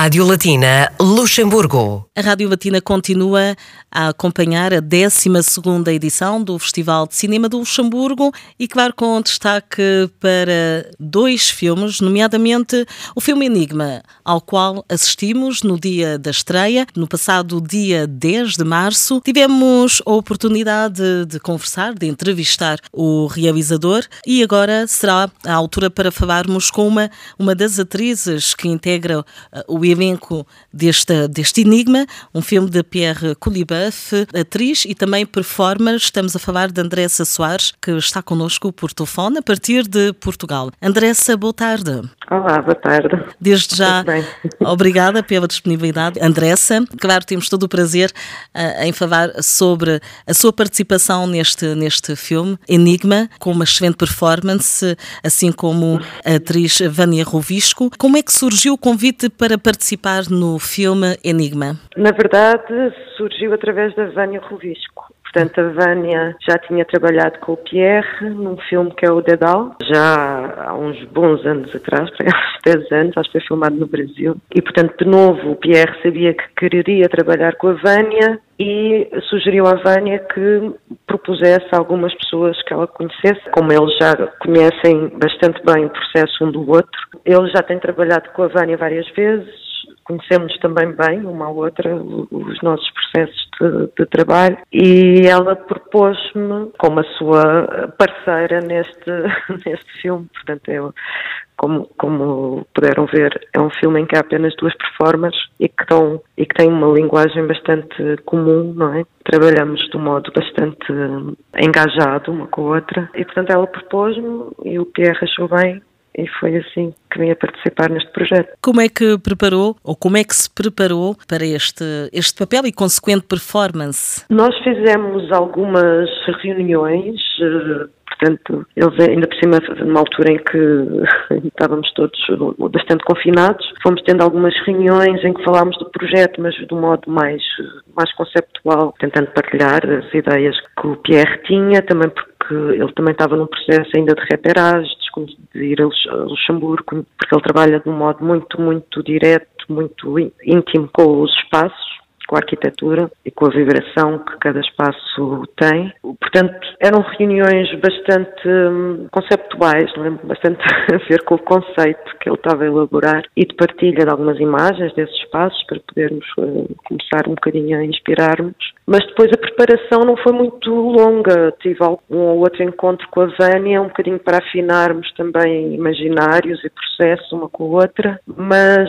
Rádio Latina Luxemburgo. A Rádio Latina continua a acompanhar a 12 edição do Festival de Cinema do Luxemburgo e, claro, com destaque para dois filmes, nomeadamente o filme Enigma, ao qual assistimos no dia da estreia, no passado dia 10 de março. Tivemos a oportunidade de conversar, de entrevistar o realizador e agora será a altura para falarmos com uma, uma das atrizes que integra o elenco deste, deste Enigma, um filme de Pierre Coulibaff, atriz e também performer. Estamos a falar de Andressa Soares, que está connosco por telefone a partir de Portugal. Andressa, boa tarde. Olá, boa tarde. Desde já, obrigada pela disponibilidade. Andressa, claro, temos todo o prazer uh, em falar sobre a sua participação neste, neste filme, Enigma, com uma excelente performance, assim como a atriz Vânia Rovisco. Como é que surgiu o convite para participar no filme Enigma? Na verdade, surgiu através da Vânia Rovisco. Portanto, a Vânia já tinha trabalhado com o Pierre num filme que é o Dedal, já há uns bons anos atrás, há uns 10 anos, acho que foi filmado no Brasil. E, portanto, de novo, o Pierre sabia que quereria trabalhar com a Vânia e sugeriu à Vânia que propusesse algumas pessoas que ela conhecesse, como eles já conhecem bastante bem o processo um do outro. Ele já tem trabalhado com a Vânia várias vezes, conhecemos também bem uma à outra os nossos processos de, de trabalho e ela propôs-me como a sua parceira neste, neste filme. Portanto, eu, como, como puderam ver, é um filme em que há apenas duas performers e que, estão, e que tem uma linguagem bastante comum, não é? Trabalhamos de um modo bastante engajado uma com a outra e, portanto, ela propôs-me e o Pierre achou bem e foi assim que vim a participar neste projeto. Como é que preparou, ou como é que se preparou para este, este papel e consequente performance? Nós fizemos algumas reuniões eh, portanto, eles ainda por cima, numa altura em que estávamos todos bastante confinados, fomos tendo algumas reuniões em que falámos do projeto, mas de um modo mais, mais conceptual, tentando partilhar as ideias que o Pierre tinha, também porque ele também estava num processo ainda de reperagem, de ir a Luxemburgo, porque ele trabalha de um modo muito, muito direto, muito íntimo com os espaços com a arquitetura e com a vibração que cada espaço tem. Portanto, eram reuniões bastante hum, conceptuais, é? bastante a ver com o conceito que ele estava a elaborar e de partilha de algumas imagens desses espaços para podermos uh, começar um bocadinho a inspirar-nos. Mas depois a preparação não foi muito longa. Tive algum ou outro encontro com a Vânia, um bocadinho para afinarmos também imaginários e processos uma com a outra, mas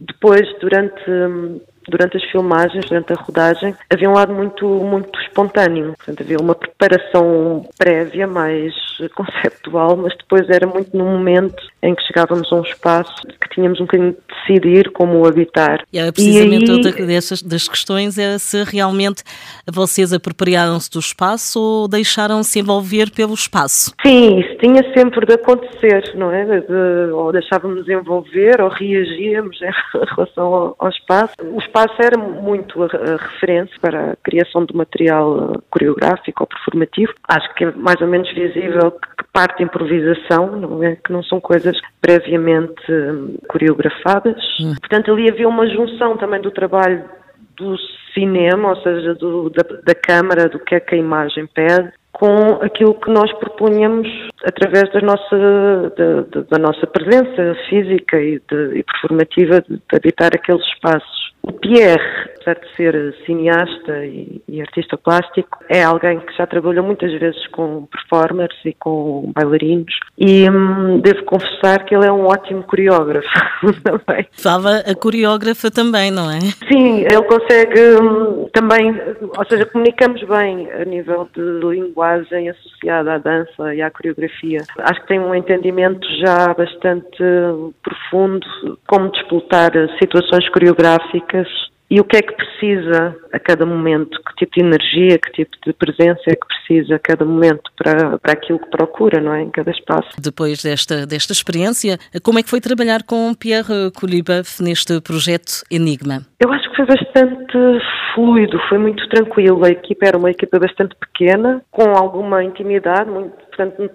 depois, durante hum, durante as filmagens, durante a rodagem, havia um lado muito, muito espontâneo. Portanto, havia uma preparação prévia, mais conceptual, mas depois era muito no momento em que chegávamos a um espaço que tínhamos um bocadinho de decidir como o habitar. E era precisamente e aí... outra dessas, das questões é se realmente vocês apropriaram-se do espaço ou deixaram-se envolver pelo espaço. Sim, isso tinha sempre de acontecer, não é? De, ou deixávamos envolver ou reagíamos em relação ao, ao espaço. O espaço era muito a, a, referência para a criação do material uh, coreográfico ou performativo. Acho que é mais ou menos visível que, que parte improvisação, não é? Que não são coisas previamente um, coreografadas. Hum. Portanto, ali havia uma junção também do trabalho do cinema, ou seja, do, da, da câmara, do que é que a imagem pede, com aquilo que nós propunhamos através da nossa, da, da nossa presença física e, de, e performativa de, de habitar aqueles espaços. O Pierre, apesar de ser cineasta e, e, artista plástico, é alguém que já trabalhou muitas vezes com performers e com bailarinos e hum, devo confessar que ele é um ótimo coreógrafo também. Fala a coreógrafa também, não é? Sim, ele consegue hum, também, ou seja, comunicamos bem a nível de linguagem associada à dança e à coreografia. Acho que tem um entendimento já bastante profundo como disputar situações coreográficas e o que é que precisa a cada momento, que tipo de energia, que tipo de presença é que precisa a cada momento para, para aquilo que procura, não é? Em cada espaço. Depois desta, desta experiência, como é que foi trabalhar com Pierre Coulibaff neste projeto Enigma? Eu acho que foi bastante fluido, foi muito tranquilo. A equipa era uma equipa bastante pequena, com alguma intimidade, muito, portanto,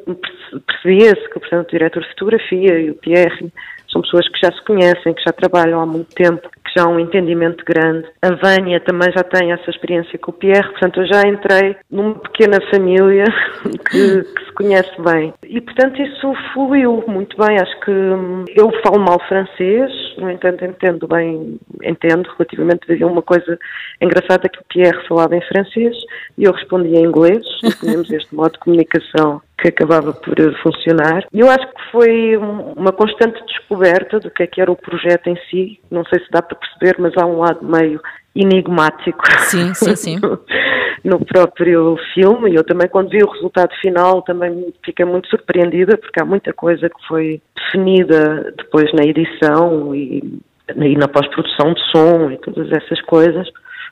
percebia-se que portanto, o diretor de fotografia e o Pierre são pessoas que já se conhecem, que já trabalham há muito tempo, já um entendimento grande. A Vânia também já tem essa experiência com o Pierre, portanto eu já entrei numa pequena família que, que conhece bem. E portanto isso fluiu muito bem. Acho que hum, eu falo mal francês, no entanto entendo bem, entendo relativamente. Havia uma coisa engraçada que o Pierre falava em francês e eu respondia em inglês. E tínhamos este modo de comunicação que acabava por funcionar. E eu acho que foi uma constante descoberta do que é que era o projeto em si. Não sei se dá para perceber, mas há um lado meio enigmático. Sim, sim, sim. no próprio filme. E eu também, quando vi o resultado final, também fiquei muito surpreendida, porque há muita coisa que foi definida depois na edição e, e na pós-produção de som e todas essas coisas.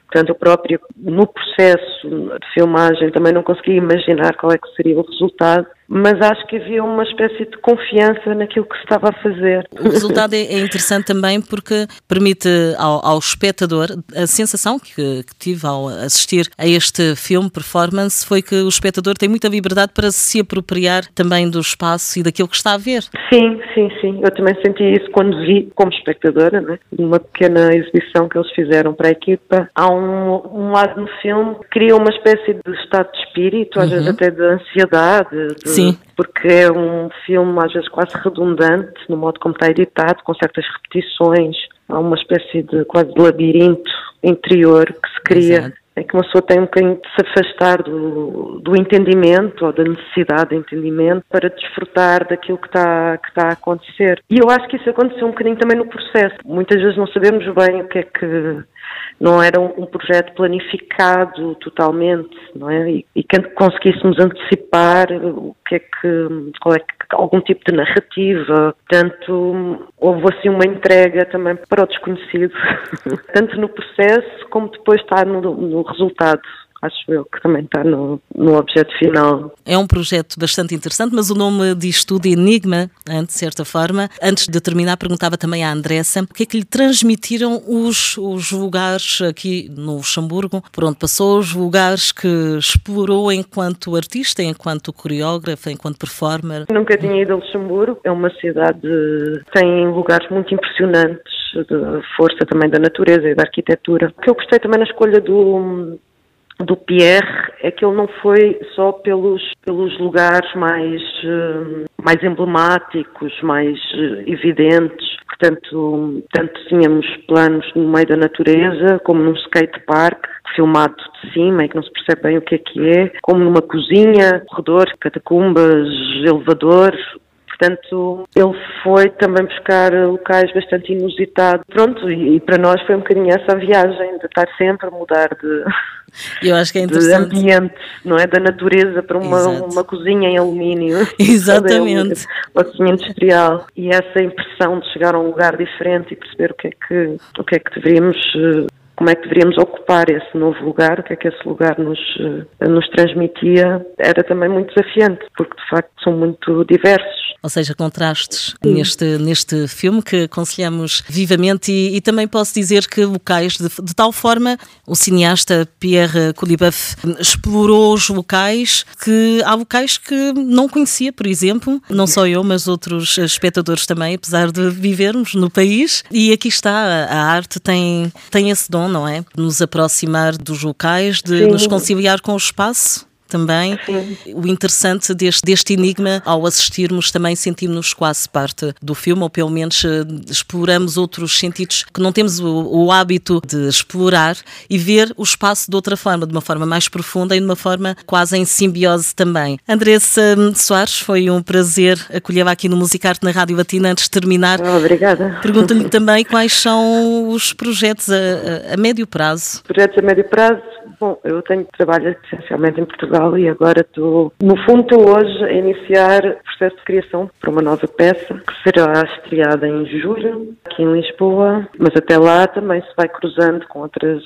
Portanto, eu próprio, no processo de filmagem, também não conseguia imaginar qual é que seria o resultado mas acho que havia uma espécie de confiança naquilo que se estava a fazer. O resultado é, é interessante também porque permite ao, ao espectador a sensação que, que, tive ao assistir a este filme performance foi que o espectador tem muita liberdade para se apropriar também do espaço e daquilo que está a ver. Sim, sim, sim. Eu também senti isso quando vi como espectadora, né? numa pequena exibição que eles fizeram para a equipa. Há um, um lado no filme que cria uma espécie de estado de espírito, às uhum. vezes até de ansiedade, de Sim. Porque é um filme às vezes quase redundante no modo como está editado, com certas repetições. Há uma espécie de quase de labirinto interior que se cria. Exato. É que uma pessoa tem um bocadinho de se afastar do, do entendimento ou da necessidade de entendimento para desfrutar daquilo que está, que está a acontecer. E eu acho que isso aconteceu um bocadinho também no processo. Muitas vezes não sabemos bem o que é que não era um, um, projeto planificado totalmente, não é? E, que conseguíssemos antecipar o que é que, qual é que, algum tipo de narrativa, portanto, houve assim uma entrega também para o desconhecido, tanto no processo como depois está no, no resultado acho eu que também está no, no objeto final. É um projeto bastante interessante, mas o nome diz tudo Enigma, de certa forma. Antes de terminar, perguntava também à Andressa o que é que lhe transmitiram os, os lugares aqui no Luxemburgo, por onde passou, os lugares que explorou enquanto artista, enquanto coreógrafa, enquanto performer. Nunca tinha ido a Luxemburgo, é uma cidade que tem lugares muito impressionantes de força também da natureza e da arquitetura. O que eu gostei também na escolha do, do Pierre é que ele não foi só pelos, pelos lugares mais, eh, mais emblemáticos, mais eh, evidentes. Portanto, tanto tínhamos planos no meio da natureza, como num skate park, filmado de cima e que não se percebe bem o que é que é, como numa cozinha, corredor, catacumbas, elevadores, Portanto, ele foi também buscar locais bastante inusitados. Pronto, e, e, para nós foi um bocadinho essa a viagem, de estar sempre a mudar de, eu acho que é de ambiente, não é? Da natureza para uma, uma cozinha em alumínio. Exatamente. Uma cozinha industrial. E essa impressão de chegar a um lugar diferente e perceber o que é que, o que, é que deveríamos eh, como é que deveríamos ocupar esse novo lugar, o que é que esse lugar nos, eh, nos transmitia, era também muito desafiante, porque de facto são muito diversos. Ou seja, contrastes neste, neste filme que aconselhamos vivamente e, e também posso dizer que locais, de, de, tal forma, o cineasta Pierre Coulibauf explorou os locais que há locais que não conhecia, por exemplo, não só eu, mas outros espectadores também, apesar de vivermos no país. E aqui está, a arte tem, tem esse dom não é? Nos aproximar dos locais, de Sim. nos conciliar com o espaço também. Sim. O interessante deste, deste enigma, ao assistirmos, também sentimos-nos quase parte do filme, ou pelo menos uh, exploramos outros sentidos que não temos o, o, hábito de explorar e ver o espaço de outra forma, de uma forma mais profunda e de uma forma quase em simbiose também. Andressa Soares, foi um prazer acolhê-la aqui no Musicarte na Rádio Latina. Antes de terminar, obrigada. Pergunto-lhe também quais são os projetos a, a, a médio prazo. Projetos a médio prazo Bom, eu tenho trabalho essencialmente em Portugal e agora estou, no fundo, estou hoje a iniciar o processo de criação para uma nova peça que será estreada em julho aqui em Lisboa, mas até lá também se vai cruzando com outras,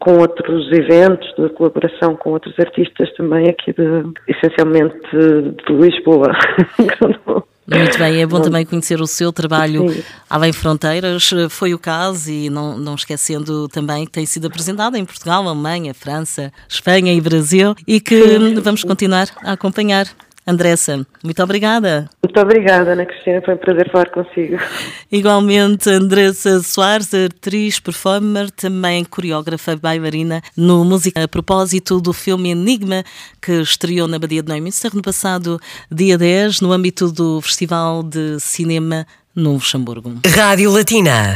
com outros eventos de colaboração com outros artistas também aqui de, essencialmente de Lisboa. Muito bem, é bom também conhecer o seu trabalho Sim. além fronteiras. Foi o caso, e não, não esquecendo também que tem sido apresentado em Portugal, Alemanha, França, Espanha e Brasil, e que vamos continuar a acompanhar Andressa, muito obrigada. Muito obrigada, Ana Cristina, foi um prazer falar consigo. Igualmente, Andressa Soares, atriz, performer, também coreógrafa bailarina no música a propósito do filme Enigma, que estreou na Badia de Neumünster no passado dia 10, no âmbito do Festival de Cinema no Luxemburgo. Rádio Latina